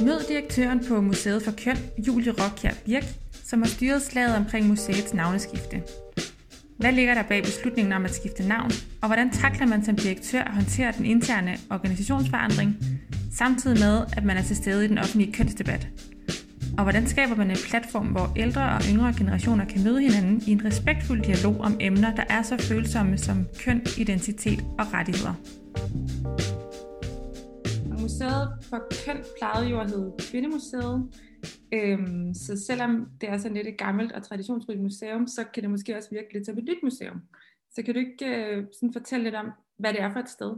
Mød direktøren på Museet for Køn, Julie Rokkjær Birk, som har styret slaget omkring museets navneskifte. Hvad ligger der bag beslutningen om at skifte navn, og hvordan takler man som direktør at håndtere den interne organisationsforandring, samtidig med, at man er til stede i den offentlige kønsdebat? Og hvordan skaber man en platform, hvor ældre og yngre generationer kan møde hinanden i en respektfuld dialog om emner, der er så følsomme som køn, identitet og rettigheder? Museet for Køn plejede jo at hedde Kvindemuseet, Øhm, så selvom det er sådan lidt et gammelt og traditionsrigt museum, så kan det måske også virke lidt som et nyt museum. Så kan du ikke øh, sådan fortælle lidt om, hvad det er for et sted?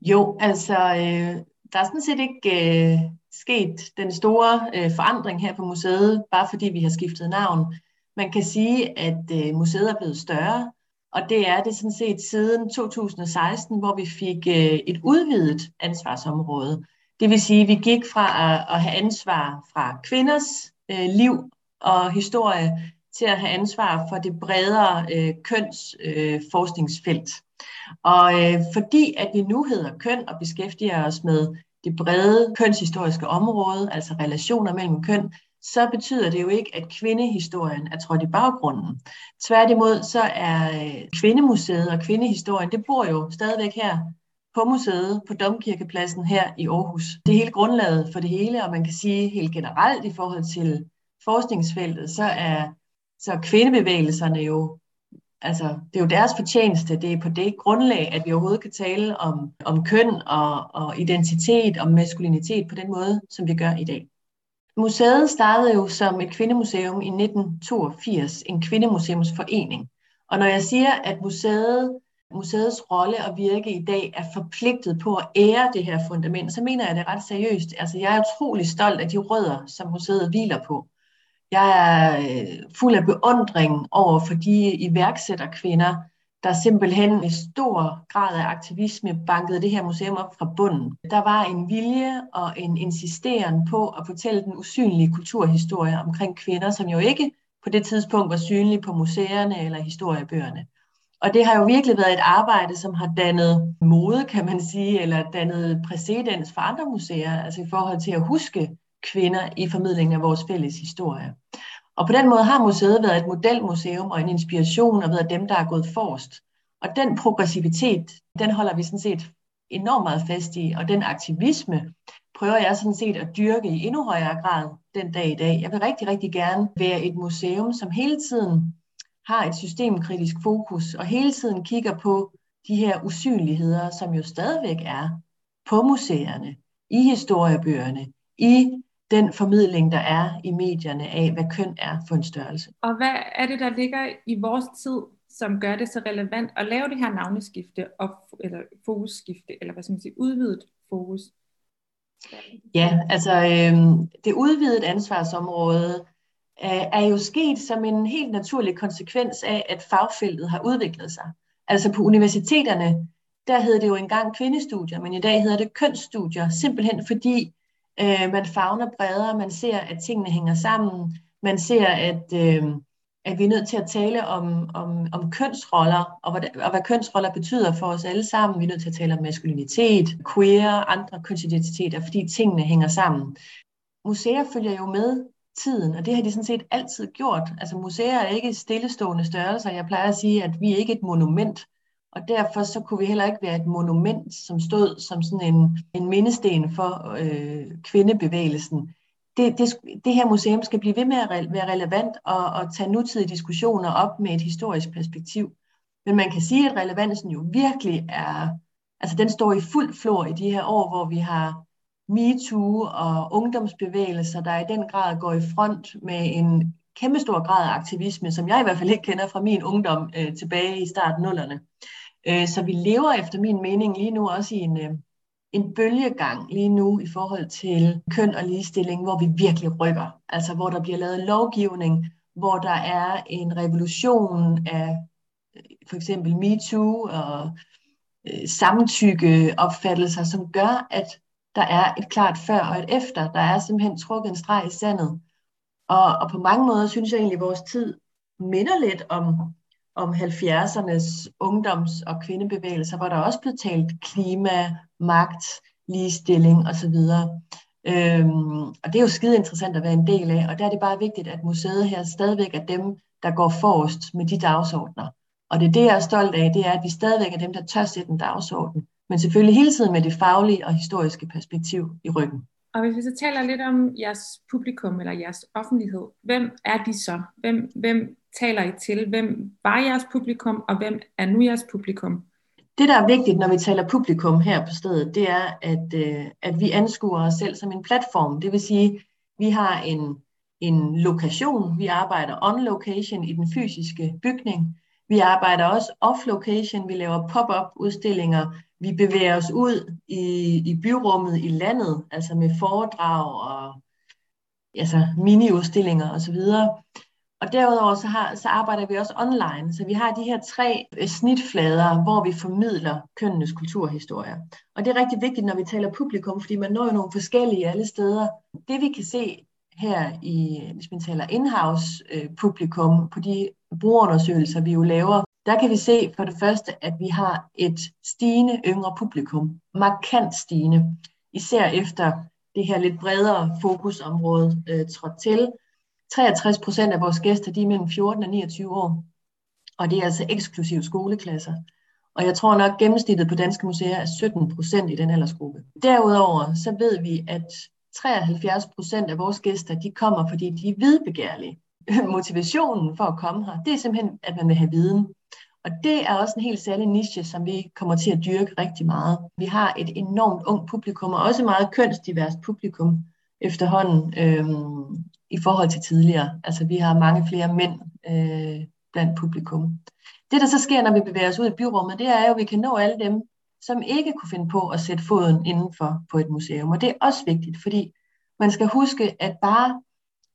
Jo, altså øh, der er sådan set ikke øh, sket den store øh, forandring her på museet, bare fordi vi har skiftet navn. Man kan sige, at øh, museet er blevet større, og det er det sådan set siden 2016, hvor vi fik øh, et udvidet ansvarsområde. Det vil sige, at vi gik fra at, have ansvar fra kvinders øh, liv og historie til at have ansvar for det bredere øh, kønsforskningsfelt. Øh, og øh, fordi at vi nu hedder køn og beskæftiger os med det brede kønshistoriske område, altså relationer mellem køn, så betyder det jo ikke, at kvindehistorien er trådt i baggrunden. Tværtimod så er øh, kvindemuseet og kvindehistorien, det bor jo stadigvæk her på museet på Domkirkepladsen her i Aarhus. Det er hele grundlaget for det hele, og man kan sige helt generelt i forhold til forskningsfeltet, så er så kvindebevægelserne jo, altså det er jo deres fortjeneste, det er på det grundlag, at vi overhovedet kan tale om, om køn og, og identitet og maskulinitet på den måde, som vi gør i dag. Museet startede jo som et kvindemuseum i 1982, en kvindemuseumsforening. Og når jeg siger, at museet museets rolle og virke i dag er forpligtet på at ære det her fundament, så mener jeg det ret seriøst. Altså, jeg er utrolig stolt af de rødder, som museet hviler på. Jeg er øh, fuld af beundring over for de iværksætterkvinder, der simpelthen med stor grad af aktivisme bankede det her museum op fra bunden. Der var en vilje og en insisteren på at fortælle den usynlige kulturhistorie omkring kvinder, som jo ikke på det tidspunkt var synlige på museerne eller historiebøgerne. Og det har jo virkelig været et arbejde, som har dannet mode, kan man sige, eller dannet præcedens for andre museer, altså i forhold til at huske kvinder i formidlingen af vores fælles historie. Og på den måde har museet været et modelmuseum og en inspiration og været dem, der er gået forrest. Og den progressivitet, den holder vi sådan set enormt meget fast i, og den aktivisme prøver jeg sådan set at dyrke i endnu højere grad den dag i dag. Jeg vil rigtig, rigtig gerne være et museum, som hele tiden har et systemkritisk fokus og hele tiden kigger på de her usynligheder, som jo stadigvæk er på museerne, i historiebøgerne, i den formidling, der er i medierne af, hvad køn er for en størrelse. Og hvad er det, der ligger i vores tid, som gør det så relevant at lave det her navneskifte, og, eller fokusskifte, eller hvad skal man sige, udvidet fokus? Ja, altså øh, det udvidede ansvarsområde er jo sket som en helt naturlig konsekvens af, at fagfeltet har udviklet sig. Altså på universiteterne, der hed det jo engang kvindestudier, men i dag hedder det kønsstudier, simpelthen fordi øh, man fagner bredere, man ser, at tingene hænger sammen, man ser, at, øh, at vi er nødt til at tale om, om, om kønsroller, og hvad, og hvad kønsroller betyder for os alle sammen. Vi er nødt til at tale om maskulinitet, queer, andre kønsidentiteter, fordi tingene hænger sammen. Museer følger jo med tiden, og det har de sådan set altid gjort. Altså museer er ikke stillestående størrelser. Jeg plejer at sige, at vi er ikke et monument, og derfor så kunne vi heller ikke være et monument, som stod som sådan en, en mindesten for øh, kvindebevægelsen. Det, det, det her museum skal blive ved med at være relevant og, og tage nutidige diskussioner op med et historisk perspektiv. Men man kan sige, at relevansen jo virkelig er, altså den står i fuld flor i de her år, hvor vi har MeToo og ungdomsbevægelser, der i den grad går i front med en kæmpe stor grad af aktivisme, som jeg i hvert fald ikke kender fra min ungdom øh, tilbage i starten nullerne. Øh, så vi lever efter min mening lige nu også i en, øh, en bølgegang lige nu i forhold til køn og ligestilling, hvor vi virkelig rykker. Altså hvor der bliver lavet lovgivning, hvor der er en revolution af øh, for eksempel MeToo og øh, samtykkeopfattelser, som gør, at der er et klart før og et efter. Der er simpelthen trukket en streg i sandet. Og, og på mange måder synes jeg egentlig, at vores tid minder lidt om, om 70'ernes ungdoms- og kvindebevægelser, hvor der også blev talt klima, magt, ligestilling osv. Øhm, og det er jo skide interessant at være en del af, og der er det bare vigtigt, at museet her stadigvæk er dem, der går forrest med de dagsordner. Og det er det, jeg er stolt af, det er, at vi stadigvæk er dem, der tør sætte en dagsorden. Men selvfølgelig hele tiden med det faglige og historiske perspektiv i ryggen. Og hvis vi så taler lidt om jeres publikum eller jeres offentlighed, hvem er de så? Hvem, hvem taler I til? Hvem var jeres publikum, og hvem er nu jeres publikum? Det, der er vigtigt, når vi taler publikum her på stedet, det er, at, øh, at vi anskuer os selv som en platform. Det vil sige, vi har en, en lokation. Vi arbejder on location i den fysiske bygning. Vi arbejder også off location. Vi laver pop-up udstillinger. Vi bevæger os ud i, i byrummet i landet, altså med foredrag og altså mini-udstillinger osv. Og derudover så, har, så arbejder vi også online, så vi har de her tre øh, snitflader, hvor vi formidler kønnenes kulturhistorie. Og det er rigtig vigtigt, når vi taler publikum, fordi man når jo nogle forskellige alle steder. Det vi kan se her i, hvis man taler in-house øh, publikum, på de brugerundersøgelser, vi jo laver, der kan vi se for det første, at vi har et stigende yngre publikum. Markant stigende. Især efter det her lidt bredere fokusområde øh, trådt til. 63 procent af vores gæster de er mellem 14 og 29 år. Og det er altså eksklusiv skoleklasser. Og jeg tror nok, gennemsnittet på danske museer er 17 procent i den aldersgruppe. Derudover så ved vi, at 73 procent af vores gæster de kommer, fordi de er vidbegærlige. Motivationen for at komme her, det er simpelthen, at man vil have viden. Og det er også en helt særlig niche, som vi kommer til at dyrke rigtig meget. Vi har et enormt ung publikum, og også meget kønsdiverst publikum efterhånden øhm, i forhold til tidligere. Altså vi har mange flere mænd øh, blandt publikum. Det, der så sker, når vi bevæger os ud i byrummet, det er jo, at vi kan nå alle dem, som ikke kunne finde på at sætte foden indenfor på et museum. Og det er også vigtigt, fordi man skal huske, at bare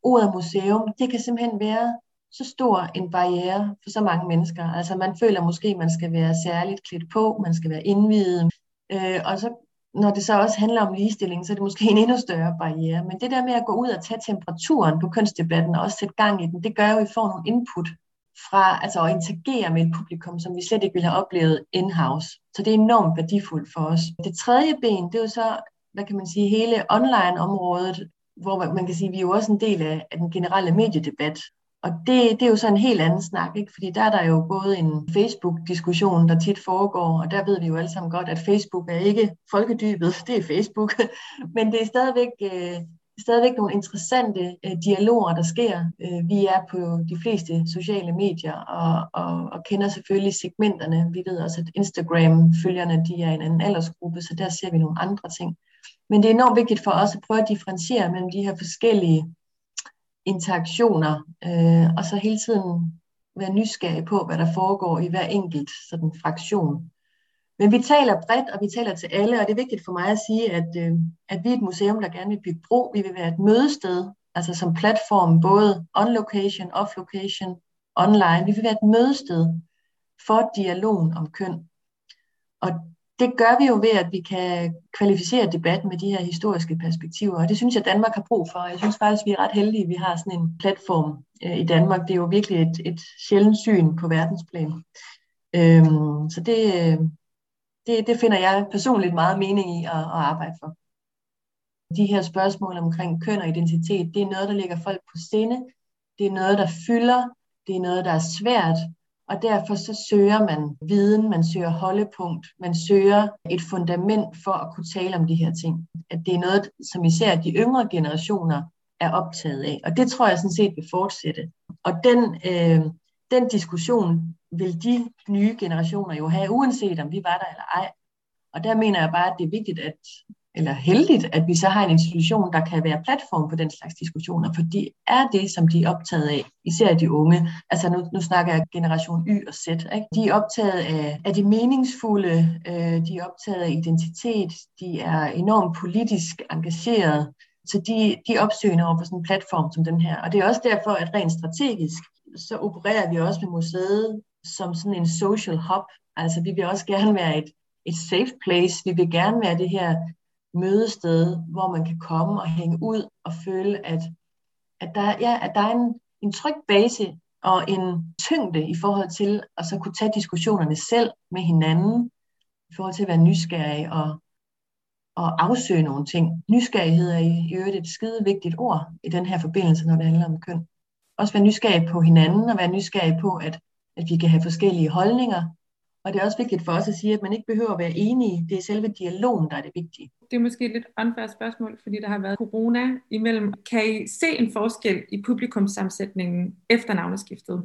ordet museum, det kan simpelthen være så stor en barriere for så mange mennesker. Altså man føler måske, at man skal være særligt klædt på, man skal være indvidet, øh, og så når det så også handler om ligestilling, så er det måske en endnu større barriere. Men det der med at gå ud og tage temperaturen på kønsdebatten og også sætte gang i den, det gør jo, at vi får nogle input fra altså at interagere med et publikum, som vi slet ikke ville have oplevet in-house. Så det er enormt værdifuldt for os. Det tredje ben, det er jo så, hvad kan man sige, hele online-området, hvor man kan sige, at vi er jo også en del af, af den generelle mediedebat. Og det, det er jo så en helt anden snak, ikke? fordi der er der jo både en Facebook-diskussion, der tit foregår, og der ved vi jo alle sammen godt, at Facebook er ikke folkedybet, det er Facebook, men det er stadigvæk, øh, stadigvæk nogle interessante øh, dialoger, der sker. Øh, vi er på de fleste sociale medier og, og, og kender selvfølgelig segmenterne. Vi ved også, at Instagram-følgerne de er en anden aldersgruppe, så der ser vi nogle andre ting. Men det er enormt vigtigt for os at prøve at differentiere mellem de her forskellige interaktioner, øh, og så hele tiden være nysgerrig på, hvad der foregår i hver enkelt sådan fraktion. Men vi taler bredt, og vi taler til alle, og det er vigtigt for mig at sige, at, øh, at vi er et museum, der gerne vil bygge bro. Vi vil være et mødested, altså som platform, både on location, off location, online. Vi vil være et mødested for dialogen om køn. Og det gør vi jo ved, at vi kan kvalificere debatten med de her historiske perspektiver, og det synes jeg, Danmark har brug for. Jeg synes faktisk, vi er ret heldige, at vi har sådan en platform øh, i Danmark. Det er jo virkelig et, et sjældent syn på verdensplan. Øhm, så det, øh, det, det finder jeg personligt meget mening i at, at arbejde for. De her spørgsmål omkring køn og identitet, det er noget, der ligger folk på sinde. Det er noget, der fylder. Det er noget, der er svært. Og derfor så søger man viden, man søger holdepunkt, man søger et fundament for at kunne tale om de her ting. At det er noget, som især de yngre generationer er optaget af. Og det tror jeg sådan set vil fortsætte. Og den, øh, den diskussion vil de nye generationer jo have, uanset om vi var der eller ej. Og der mener jeg bare, at det er vigtigt, at eller heldigt, at vi så har en institution, der kan være platform for den slags diskussioner, for det er det, som de er optaget af, især de unge. Altså nu, nu snakker jeg generation Y og Z. Ikke? De er optaget af, af det meningsfulde, øh, de er optaget af identitet, de er enormt politisk engageret, så de, de er opsøgende over for sådan en platform som den her. Og det er også derfor, at rent strategisk, så opererer vi også med museet som sådan en social hub. Altså vi vil også gerne være et, et safe place. Vi vil gerne være det her mødested, hvor man kan komme og hænge ud og føle, at, at, der, ja, at der er en, en tryg base og en tyngde i forhold til at så kunne tage diskussionerne selv med hinanden, i forhold til at være nysgerrig og, og afsøge nogle ting. Nysgerrighed er i øvrigt et skide vigtigt ord i den her forbindelse, når det handler om køn. Også være nysgerrig på hinanden og være nysgerrig på, at, at vi kan have forskellige holdninger. Og det er også vigtigt for os at sige, at man ikke behøver at være enige. Det er selve dialogen, der er det vigtige. Det er måske et lidt unfair spørgsmål, fordi der har været corona imellem. Kan I se en forskel i publikumssammensætningen efter navneskiftet?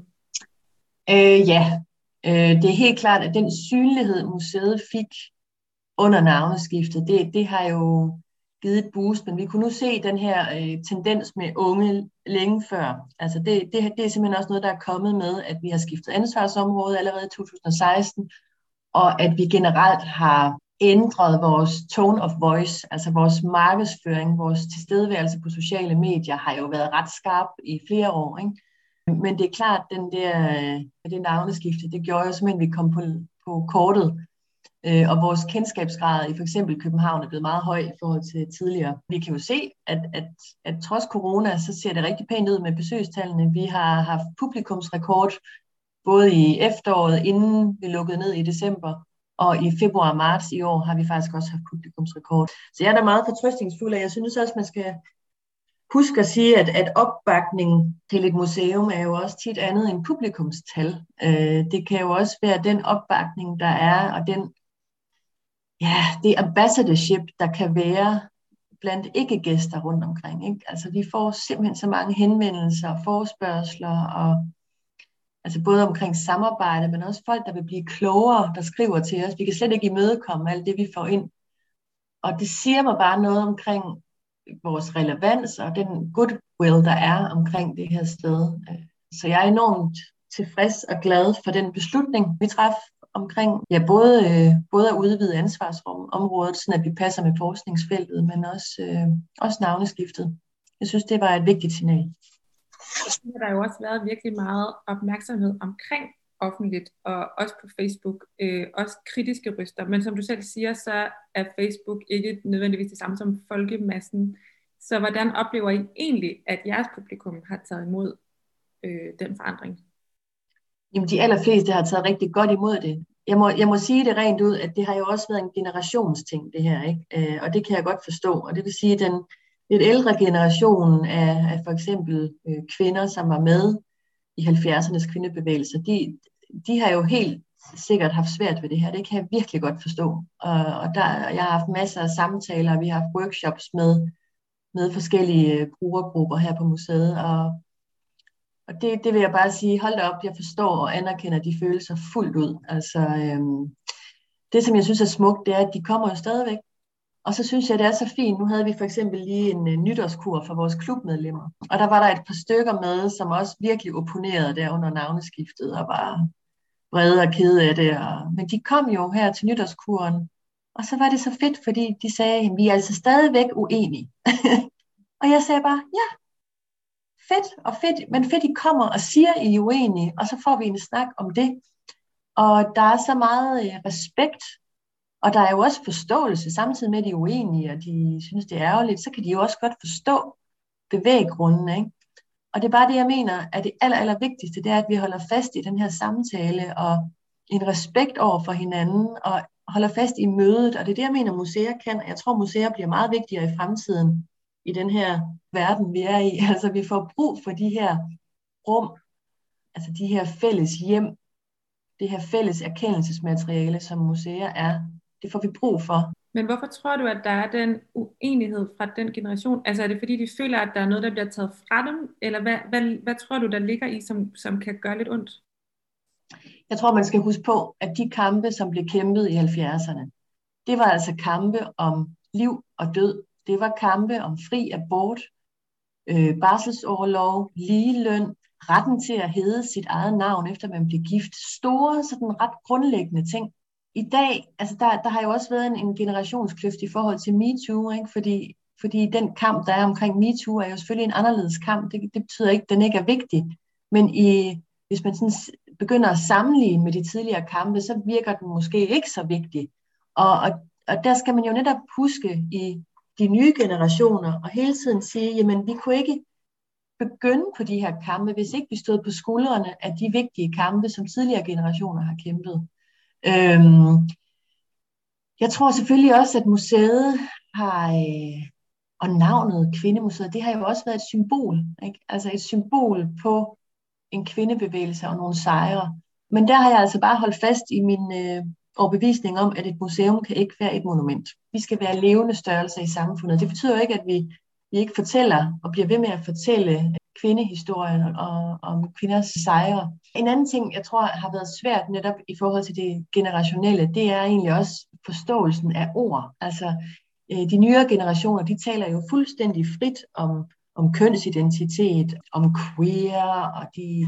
Øh, ja, øh, det er helt klart, at den synlighed, museet fik under navneskiftet, det, det har jo givet et boost, men vi kunne nu se den her øh, tendens med unge længe før. Altså det, det, det er simpelthen også noget, der er kommet med, at vi har skiftet ansvarsområde allerede i 2016, og at vi generelt har ændret vores tone of voice, altså vores markedsføring, vores tilstedeværelse på sociale medier har jo været ret skarp i flere år. Ikke? Men det er klart, at den der, øh, det navneskifte, det gjorde jo simpelthen, at vi kom på, på kortet Øh, og vores kendskabsgrad i for eksempel København er blevet meget høj i forhold til tidligere. Vi kan jo se, at, at, at trods corona, så ser det rigtig pænt ud med besøgstallene. Vi har haft publikumsrekord både i efteråret, inden vi lukkede ned i december, og i februar og marts i år har vi faktisk også haft publikumsrekord. Så jeg er da meget fortrøstningsfuld, og jeg synes også, man skal huske at sige, at, at opbakning til et museum er jo også tit andet end publikumstal. Øh, det kan jo også være den opbakning, der er, og den ja, det ambassadorship, der kan være blandt ikke-gæster rundt omkring. Ikke? Altså vi får simpelthen så mange henvendelser og forespørgseler, og altså både omkring samarbejde, men også folk, der vil blive klogere, der skriver til os. Vi kan slet ikke imødekomme alt det, vi får ind. Og det siger mig bare noget omkring vores relevans og den goodwill, der er omkring det her sted. Så jeg er enormt tilfreds og glad for den beslutning, vi træffede omkring ja, både, øh, både at udvide ansvarsområdet, så at vi passer med forskningsfeltet, men også, øh, også navneskiftet. Jeg synes, det var et vigtigt signal. Så har der jo også været virkelig meget opmærksomhed omkring offentligt, og også på Facebook, øh, også kritiske ryster. Men som du selv siger, så er Facebook ikke nødvendigvis det samme som folkemassen. Så hvordan oplever I egentlig, at jeres publikum har taget imod øh, den forandring? Jamen, de allerfleste har taget rigtig godt imod det. Jeg må, jeg må sige det rent ud, at det har jo også været en generationsting, det her. Ikke? Øh, og det kan jeg godt forstå. Og det vil sige, at den lidt ældre generation af, af for eksempel øh, kvinder, som var med i 70'ernes kvindebevægelser, de, de har jo helt sikkert haft svært ved det her. Det kan jeg virkelig godt forstå. Og, og der, jeg har haft masser af samtaler, vi har haft workshops med, med forskellige øh, brugergrupper her på museet, og og det, det vil jeg bare sige, hold da op, jeg forstår og anerkender de følelser fuldt ud. Altså, øhm, det, som jeg synes er smukt, det er, at de kommer jo stadigvæk. Og så synes jeg, det er så fint. Nu havde vi for eksempel lige en uh, nytårskur for vores klubmedlemmer. Og der var der et par stykker med, som også virkelig opponerede der under navneskiftet og var vrede og kede af det. Og, men de kom jo her til nytårskuren. Og så var det så fedt, fordi de sagde, vi er altså stadigvæk uenige. og jeg sagde bare, ja, fedt, og fedt, men fedt, I kommer og siger, I er uenige, og så får vi en snak om det. Og der er så meget øh, respekt, og der er jo også forståelse, samtidig med, at de er uenige, og de synes, det er ærgerligt, så kan de jo også godt forstå bevæggrunden. Ikke? Og det er bare det, jeg mener, at det aller, aller vigtigste, det er, at vi holder fast i den her samtale, og en respekt over for hinanden, og holder fast i mødet, og det er det, jeg mener, museer kan, og jeg tror, museer bliver meget vigtigere i fremtiden, i den her verden, vi er i. Altså, vi får brug for de her rum, altså de her fælles hjem, det her fælles erkendelsesmateriale, som museer er. Det får vi brug for. Men hvorfor tror du, at der er den uenighed fra den generation? Altså er det fordi, de føler, at der er noget, der bliver taget fra dem? Eller hvad, hvad, hvad tror du, der ligger i, som, som kan gøre lidt ondt? Jeg tror, man skal huske på, at de kampe, som blev kæmpet i 70'erne, det var altså kampe om liv og død det var kampe om fri abort, øh, barselsoverlov, ligeløn, retten til at hedde sit eget navn, efter man blev gift. Store, sådan ret grundlæggende ting. I dag, altså der, der har jo også været en, en generationskløft i forhold til MeToo, ikke? Fordi, fordi den kamp, der er omkring MeToo, er jo selvfølgelig en anderledes kamp. Det, det betyder ikke, at den ikke er vigtig. Men i, hvis man sådan begynder at sammenligne med de tidligere kampe, så virker den måske ikke så vigtig. Og, og, og der skal man jo netop huske i de nye generationer, og hele tiden sige, jamen vi kunne ikke begynde på de her kampe, hvis ikke vi stod på skuldrene af de vigtige kampe, som tidligere generationer har kæmpet. Øhm, jeg tror selvfølgelig også, at museet har, øh, og navnet Kvindemuseet, det har jo også været et symbol, ikke? altså et symbol på en kvindebevægelse og nogle sejre. Men der har jeg altså bare holdt fast i min øh, overbevisning om, at et museum kan ikke være et monument. Vi skal være levende størrelser i samfundet. Det betyder jo ikke, at vi, vi ikke fortæller og bliver ved med at fortælle kvindehistorien og om kvinders sejre. En anden ting, jeg tror har været svært netop i forhold til det generationelle, det er egentlig også forståelsen af ord. Altså øh, de nyere generationer, de taler jo fuldstændig frit om, om kønsidentitet, om queer, og de,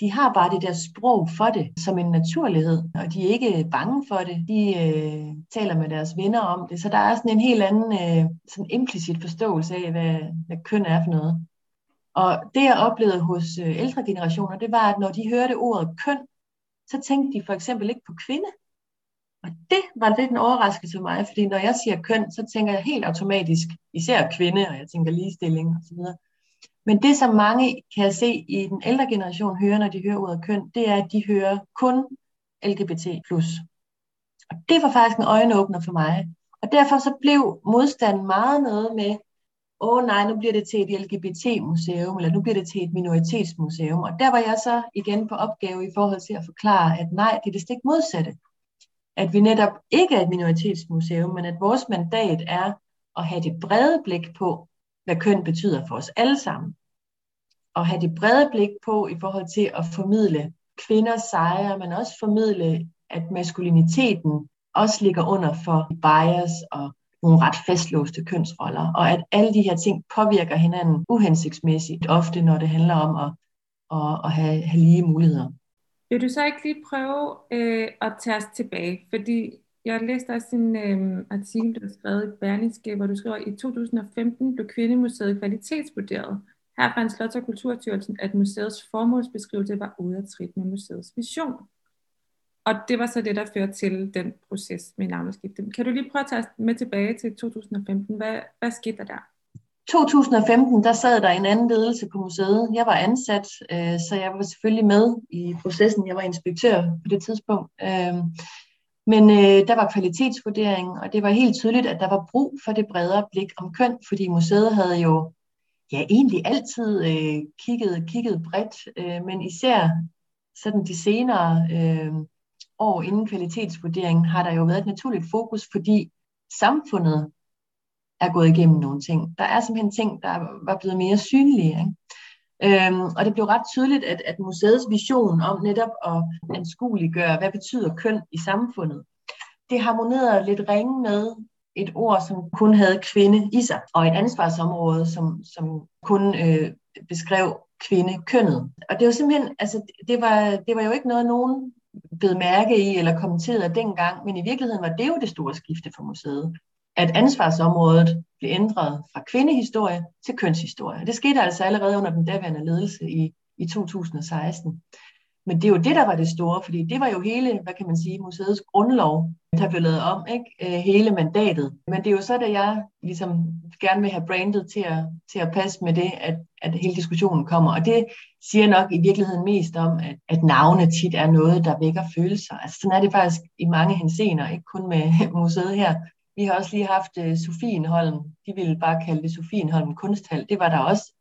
de har bare det der sprog for det som en naturlighed, og de er ikke bange for det. De øh, taler med deres venner om det, så der er sådan en helt anden øh, sådan implicit forståelse af, hvad, hvad køn er for noget. Og det jeg oplevede hos øh, ældre generationer, det var, at når de hørte ordet køn, så tænkte de for eksempel ikke på kvinde. Og det var lidt en overraskelse for mig, fordi når jeg siger køn, så tænker jeg helt automatisk, især kvinde, og jeg tænker ligestilling osv. Men det, som mange kan se i den ældre generation hører, når de hører ordet køn, det er, at de hører kun LGBT+. Og det var faktisk en øjenåbner for mig. Og derfor så blev modstanden meget noget med, åh oh, nej, nu bliver det til et LGBT-museum, eller nu bliver det til et minoritetsmuseum. Og der var jeg så igen på opgave i forhold til at forklare, at nej, det er det stik modsatte. At vi netop ikke er et minoritetsmuseum, men at vores mandat er at have det brede blik på, hvad køn betyder for os alle sammen. Og have det brede blik på i forhold til at formidle kvinders sejre, men også formidle, at maskuliniteten også ligger under for bias og nogle ret fastlåste kønsroller, og at alle de her ting påvirker hinanden uhensigtsmæssigt, ofte når det handler om at, at, at have, have lige muligheder. Vil du så ikke lige prøve øh, at tage os tilbage? Fordi jeg læste også en øh, artikel, du har skrevet i Berlingske, hvor du skriver, at i 2015 blev Kvindemuseet kvalitetsvurderet. Her fandt Slots- og Kulturstyrelsen, at museets formålsbeskrivelse var ude af trit med museets vision. Og det var så det, der førte til den proces med navneskiftet. Kan du lige prøve at tage med tilbage til 2015? Hvad, hvad skete der der? 2015, der sad der en anden ledelse på museet. Jeg var ansat, øh, så jeg var selvfølgelig med i processen. Jeg var inspektør på det tidspunkt. Øh, men øh, der var kvalitetsvurdering, og det var helt tydeligt, at der var brug for det bredere blik om køn, fordi museet havde jo ja, egentlig altid øh, kigget, kigget bredt, øh, men især sådan de senere øh, år inden kvalitetsvurderingen har der jo været et naturligt fokus, fordi samfundet er gået igennem nogle ting. Der er simpelthen ting, der var blevet mere synlige. Ikke? Øhm, og det blev ret tydeligt, at, at museets vision om netop at anskueliggøre, hvad betyder køn i samfundet, det harmonerede lidt ringe med et ord, som kun havde kvinde i sig, og et ansvarsområde, som, som kun øh, beskrev kvinde kønnet. Og det var simpelthen, altså det var, det var jo ikke noget, nogen blev mærke i eller kommenterede dengang, men i virkeligheden var det jo det store skifte for museet, at ansvarsområdet blev ændret fra kvindehistorie til kønshistorie. Det skete altså allerede under den daværende ledelse i, i 2016. Men det er jo det, der var det store, fordi det var jo hele, hvad kan man sige, museets grundlov, der blev lavet om, ikke? Øh, hele mandatet. Men det er jo så, at jeg ligesom gerne vil have brandet til at, til at passe med det, at, at hele diskussionen kommer. Og det siger nok i virkeligheden mest om, at, at navne tit er noget, der vækker følelser. Altså sådan er det faktisk i mange hensener, ikke kun med museet her. Vi har også lige haft uh, Sofienholm. De ville bare kalde det Sofienholm Kunsthal. Det var der også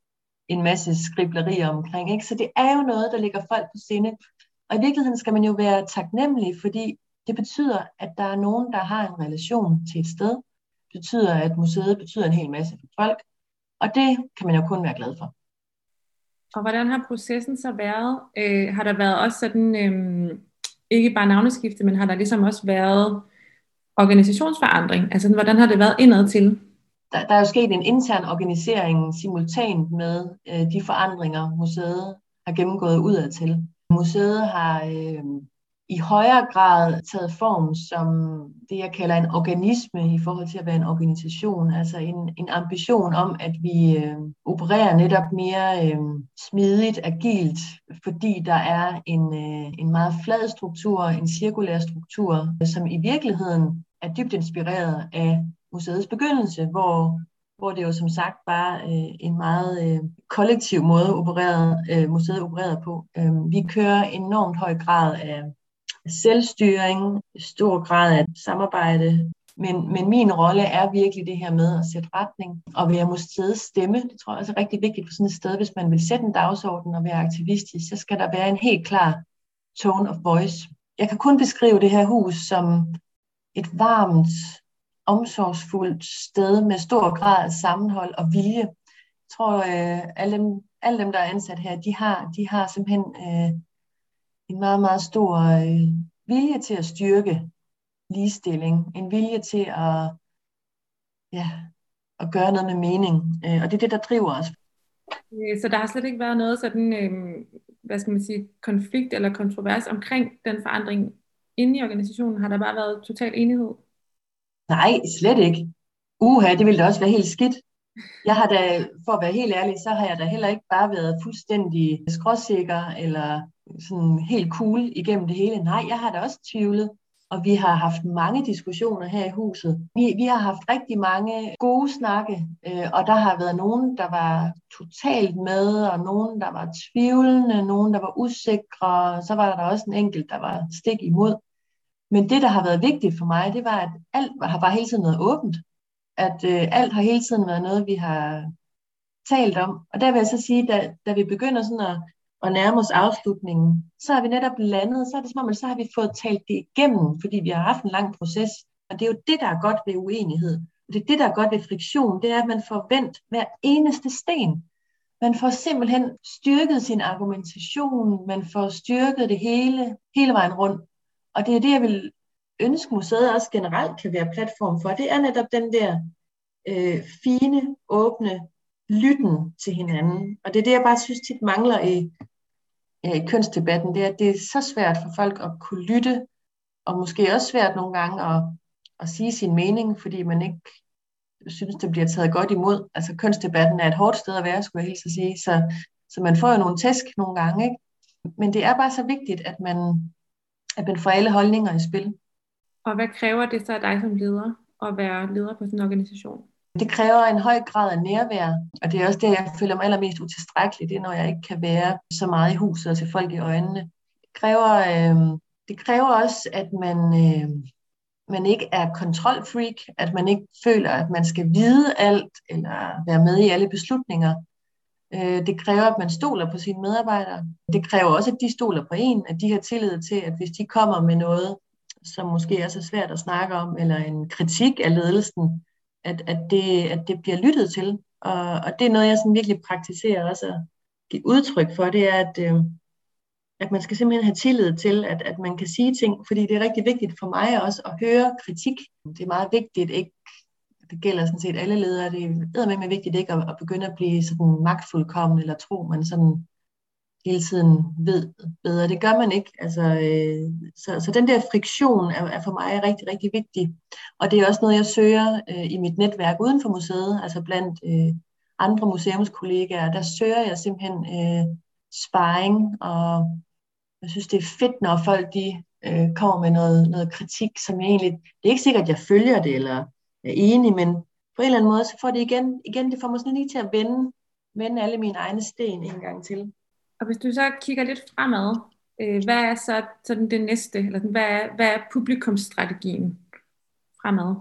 en masse skriblerier omkring. Ikke? Så det er jo noget, der ligger folk på sinde. Og i virkeligheden skal man jo være taknemmelig, fordi det betyder, at der er nogen, der har en relation til et sted. Det betyder, at museet betyder en hel masse for folk. Og det kan man jo kun være glad for. Og hvordan har processen så været? Øh, har der været også sådan, øh, ikke bare navneskifte, men har der ligesom også været organisationsforandring? Altså hvordan har det været indad til? Der, der er jo sket en intern organisering simultant med øh, de forandringer, museet har gennemgået udad til. Museet har øh, i højere grad taget form som det, jeg kalder en organisme i forhold til at være en organisation. Altså en, en ambition om, at vi øh, opererer netop mere øh, smidigt, agilt, fordi der er en, øh, en meget flad struktur, en cirkulær struktur, som i virkeligheden er dybt inspireret af museets begyndelse, hvor hvor det jo som sagt bare øh, en meget øh, kollektiv måde opereret, øh, museet opereret på. Øh, vi kører enormt høj grad af selvstyring, stor grad af samarbejde Men, men min rolle er virkelig det her med at sætte retning og være museets stemme. Det tror jeg også er rigtig vigtigt på sådan et sted, hvis man vil sætte en dagsorden og være aktivistisk, så skal der være en helt klar tone of voice. Jeg kan kun beskrive det her hus som et varmt, omsorgsfuldt sted med stor grad af sammenhold og vilje. Jeg tror, øh, alle, dem, alle dem, der er ansat her, de har, de har simpelthen øh, en meget, meget stor øh, vilje til at styrke ligestilling, en vilje til at, ja, at gøre noget med mening. Øh, og det er det, der driver os. Øh, så der har slet ikke været noget sådan, øh, hvad skal man sige, konflikt eller kontrovers omkring den forandring inde i organisationen? Har der bare været total enighed? Nej, slet ikke. Uha, det ville da også være helt skidt. Jeg har da, for at være helt ærlig, så har jeg da heller ikke bare været fuldstændig skråsikker eller sådan helt cool igennem det hele. Nej, jeg har da også tvivlet og vi har haft mange diskussioner her i huset. Vi, vi har haft rigtig mange gode snakke, øh, og der har været nogen, der var totalt med, og nogen, der var tvivlende, nogen, der var usikre, og så var der også en enkelt, der var stik imod. Men det, der har været vigtigt for mig, det var, at alt har bare hele tiden været åbent. At øh, alt har hele tiden været noget, vi har talt om. Og der vil jeg så sige, da, da vi begynder sådan at og nærme os afslutningen, så har vi netop landet, så er det som om, at så har vi fået talt det igennem, fordi vi har haft en lang proces. Og det er jo det, der er godt ved uenighed. Og det er det, der er godt ved friktion, det er, at man får vendt hver eneste sten. Man får simpelthen styrket sin argumentation, man får styrket det hele, hele vejen rundt. Og det er det, jeg vil ønske museet også generelt kan være platform for. Det er netop den der øh, fine, åbne lytten til hinanden. Og det er det, jeg bare synes tit mangler i, i kønsdebatten, det er, at det er så svært for folk at kunne lytte, og måske også svært nogle gange at, at sige sin mening, fordi man ikke synes, det bliver taget godt imod. Altså kønsdebatten er et hårdt sted at være, skulle jeg helt sige, så, så man får jo nogle tæsk nogle gange, ikke? Men det er bare så vigtigt, at man, at man får alle holdninger i spil. Og hvad kræver det så af dig som leder, at være leder på sådan en organisation? Det kræver en høj grad af nærvær, og det er også det, jeg føler mig allermest utilstrækkeligt, det er, når jeg ikke kan være så meget i huset og til folk i øjnene. Det kræver, øh, det kræver også, at man, øh, man ikke er kontrolfreak, at man ikke føler, at man skal vide alt, eller være med i alle beslutninger. Øh, det kræver, at man stoler på sine medarbejdere. Det kræver også, at de stoler på en, at de har tillid til, at hvis de kommer med noget, som måske er så svært at snakke om, eller en kritik af ledelsen, at, at, det, at det bliver lyttet til. Og, og det er noget, jeg sådan virkelig praktiserer også at give udtryk for, det er, at, øh, at man skal simpelthen have tillid til, at, at man kan sige ting, fordi det er rigtig vigtigt for mig også at høre kritik. Det er meget vigtigt, ikke det gælder sådan set alle ledere, det er med vigtigt ikke at, at begynde at blive sådan magtfuldkommen, eller tro, man sådan hele tiden ved bedre. Det gør man ikke. Altså, øh, så, så den der friktion er, er for mig rigtig, rigtig vigtig. Og det er også noget, jeg søger øh, i mit netværk uden for museet, altså blandt øh, andre museumskollegaer. Der søger jeg simpelthen øh, sparring, og jeg synes, det er fedt, når folk de, øh, kommer med noget, noget kritik, som jeg egentlig... Det er ikke sikkert, at jeg følger det, eller enig, men på en eller anden måde, så får det igen, igen det får mig sådan lige til at vende, vende alle mine egne sten en gang til. Og hvis du så kigger lidt fremad, øh, hvad er så sådan det næste, eller hvad er, hvad er publikumsstrategien fremad?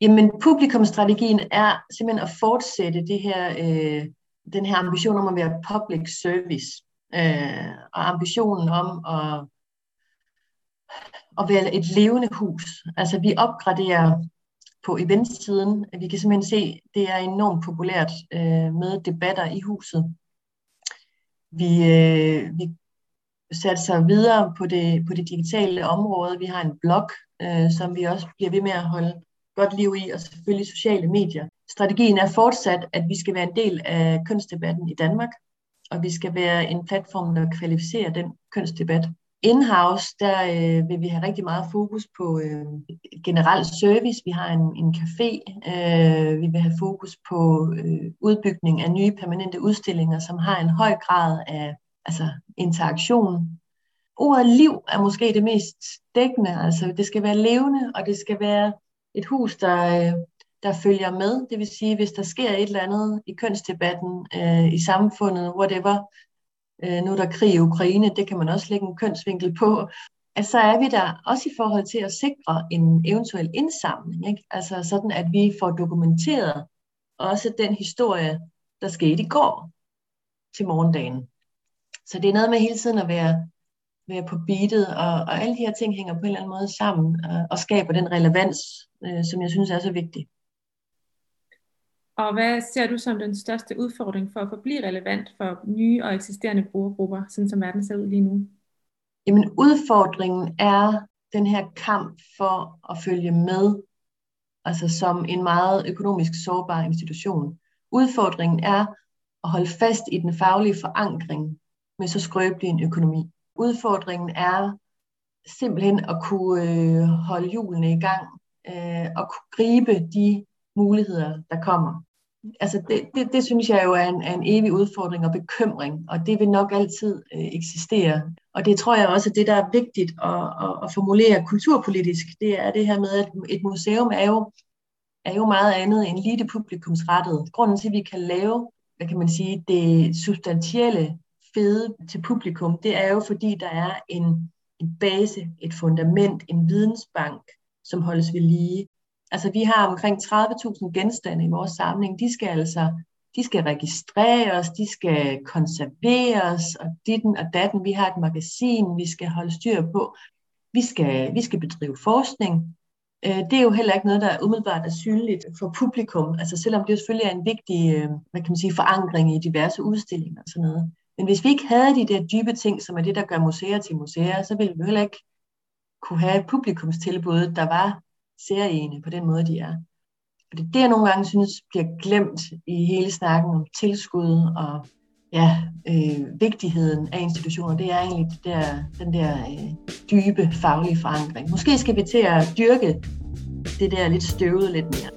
Jamen publikumsstrategien er simpelthen at fortsætte det her, øh, den her ambition om at være public service, øh, og ambitionen om at, at være et levende hus. Altså vi opgraderer på eventsiden. Vi kan simpelthen se, at det er enormt populært øh, med debatter i huset. Vi, øh, vi satser videre på det, på det digitale område. Vi har en blog, øh, som vi også bliver ved med at holde godt liv i, og selvfølgelig sociale medier. Strategien er fortsat, at vi skal være en del af kønsdebatten i Danmark, og vi skal være en platform, der kvalificerer den kønsdebat. In-house, der øh, vil vi have rigtig meget fokus på øh, generel service. Vi har en, en café. Øh, vi vil have fokus på øh, udbygning af nye permanente udstillinger, som har en høj grad af altså, interaktion. Ordet liv er måske det mest dækkende. Altså, det skal være levende, og det skal være et hus, der, øh, der følger med. Det vil sige, hvis der sker et eller andet i kønsdebatten, øh, i samfundet, whatever, øh, nu er der krig i Ukraine, det kan man også lægge en kønsvinkel på, at så er vi der også i forhold til at sikre en eventuel indsamling. Ikke? Altså sådan, at vi får dokumenteret også den historie, der skete i går til morgendagen. Så det er noget med hele tiden at være, være på beatet, og, og alle de her ting hænger på en eller anden måde sammen, og, og skaber den relevans, øh, som jeg synes er så vigtig. Og hvad ser du som den største udfordring for at forblive relevant for nye og eksisterende brugergrupper, sådan som verden ser ud lige nu? Jamen udfordringen er den her kamp for at følge med, altså som en meget økonomisk sårbar institution. Udfordringen er at holde fast i den faglige forankring med så skrøbelig en økonomi. Udfordringen er simpelthen at kunne øh, holde hjulene i gang øh, og kunne gribe de muligheder, der kommer altså det, det, det synes jeg jo er en, er en evig udfordring og bekymring, og det vil nok altid øh, eksistere. Og det tror jeg også, at det, der er vigtigt at, at, at formulere kulturpolitisk, det er det her med, at et museum er jo, er jo meget andet end lige det publikumsrettede. Grunden til, at vi kan lave, hvad kan man sige, det substantielle fede til publikum, det er jo fordi, der er en, en base, et fundament, en vidensbank, som holdes ved lige. Altså vi har omkring 30.000 genstande i vores samling. De skal altså de skal registreres, de skal konserveres, og ditten og datten. Vi har et magasin, vi skal holde styr på. Vi skal, vi skal bedrive forskning. Øh, det er jo heller ikke noget, der umiddelbart er synligt for publikum, altså selvom det selvfølgelig er en vigtig øh, hvad kan man sige, forankring i diverse udstillinger og sådan noget. Men hvis vi ikke havde de der dybe ting, som er det, der gør museer til museer, så ville vi heller ikke kunne have et publikumstilbud, der var særlige på den måde, de er. Og det er det, jeg nogle gange synes bliver glemt i hele snakken om tilskud og ja, øh, vigtigheden af institutioner. Det er egentlig det der, den der øh, dybe faglige forankring. Måske skal vi til at dyrke det der lidt støvede lidt mere.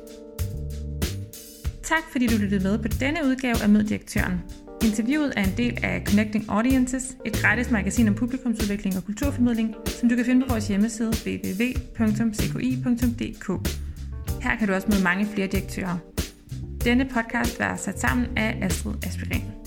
Tak fordi du lyttede med på denne udgave af Møddirektøren. Interviewet er en del af Connecting Audiences, et gratis magasin om publikumsudvikling og kulturformidling, som du kan finde på vores hjemmeside www.cki.dk. Her kan du også møde mange flere direktører. Denne podcast var sat sammen af Astrid Aspirin.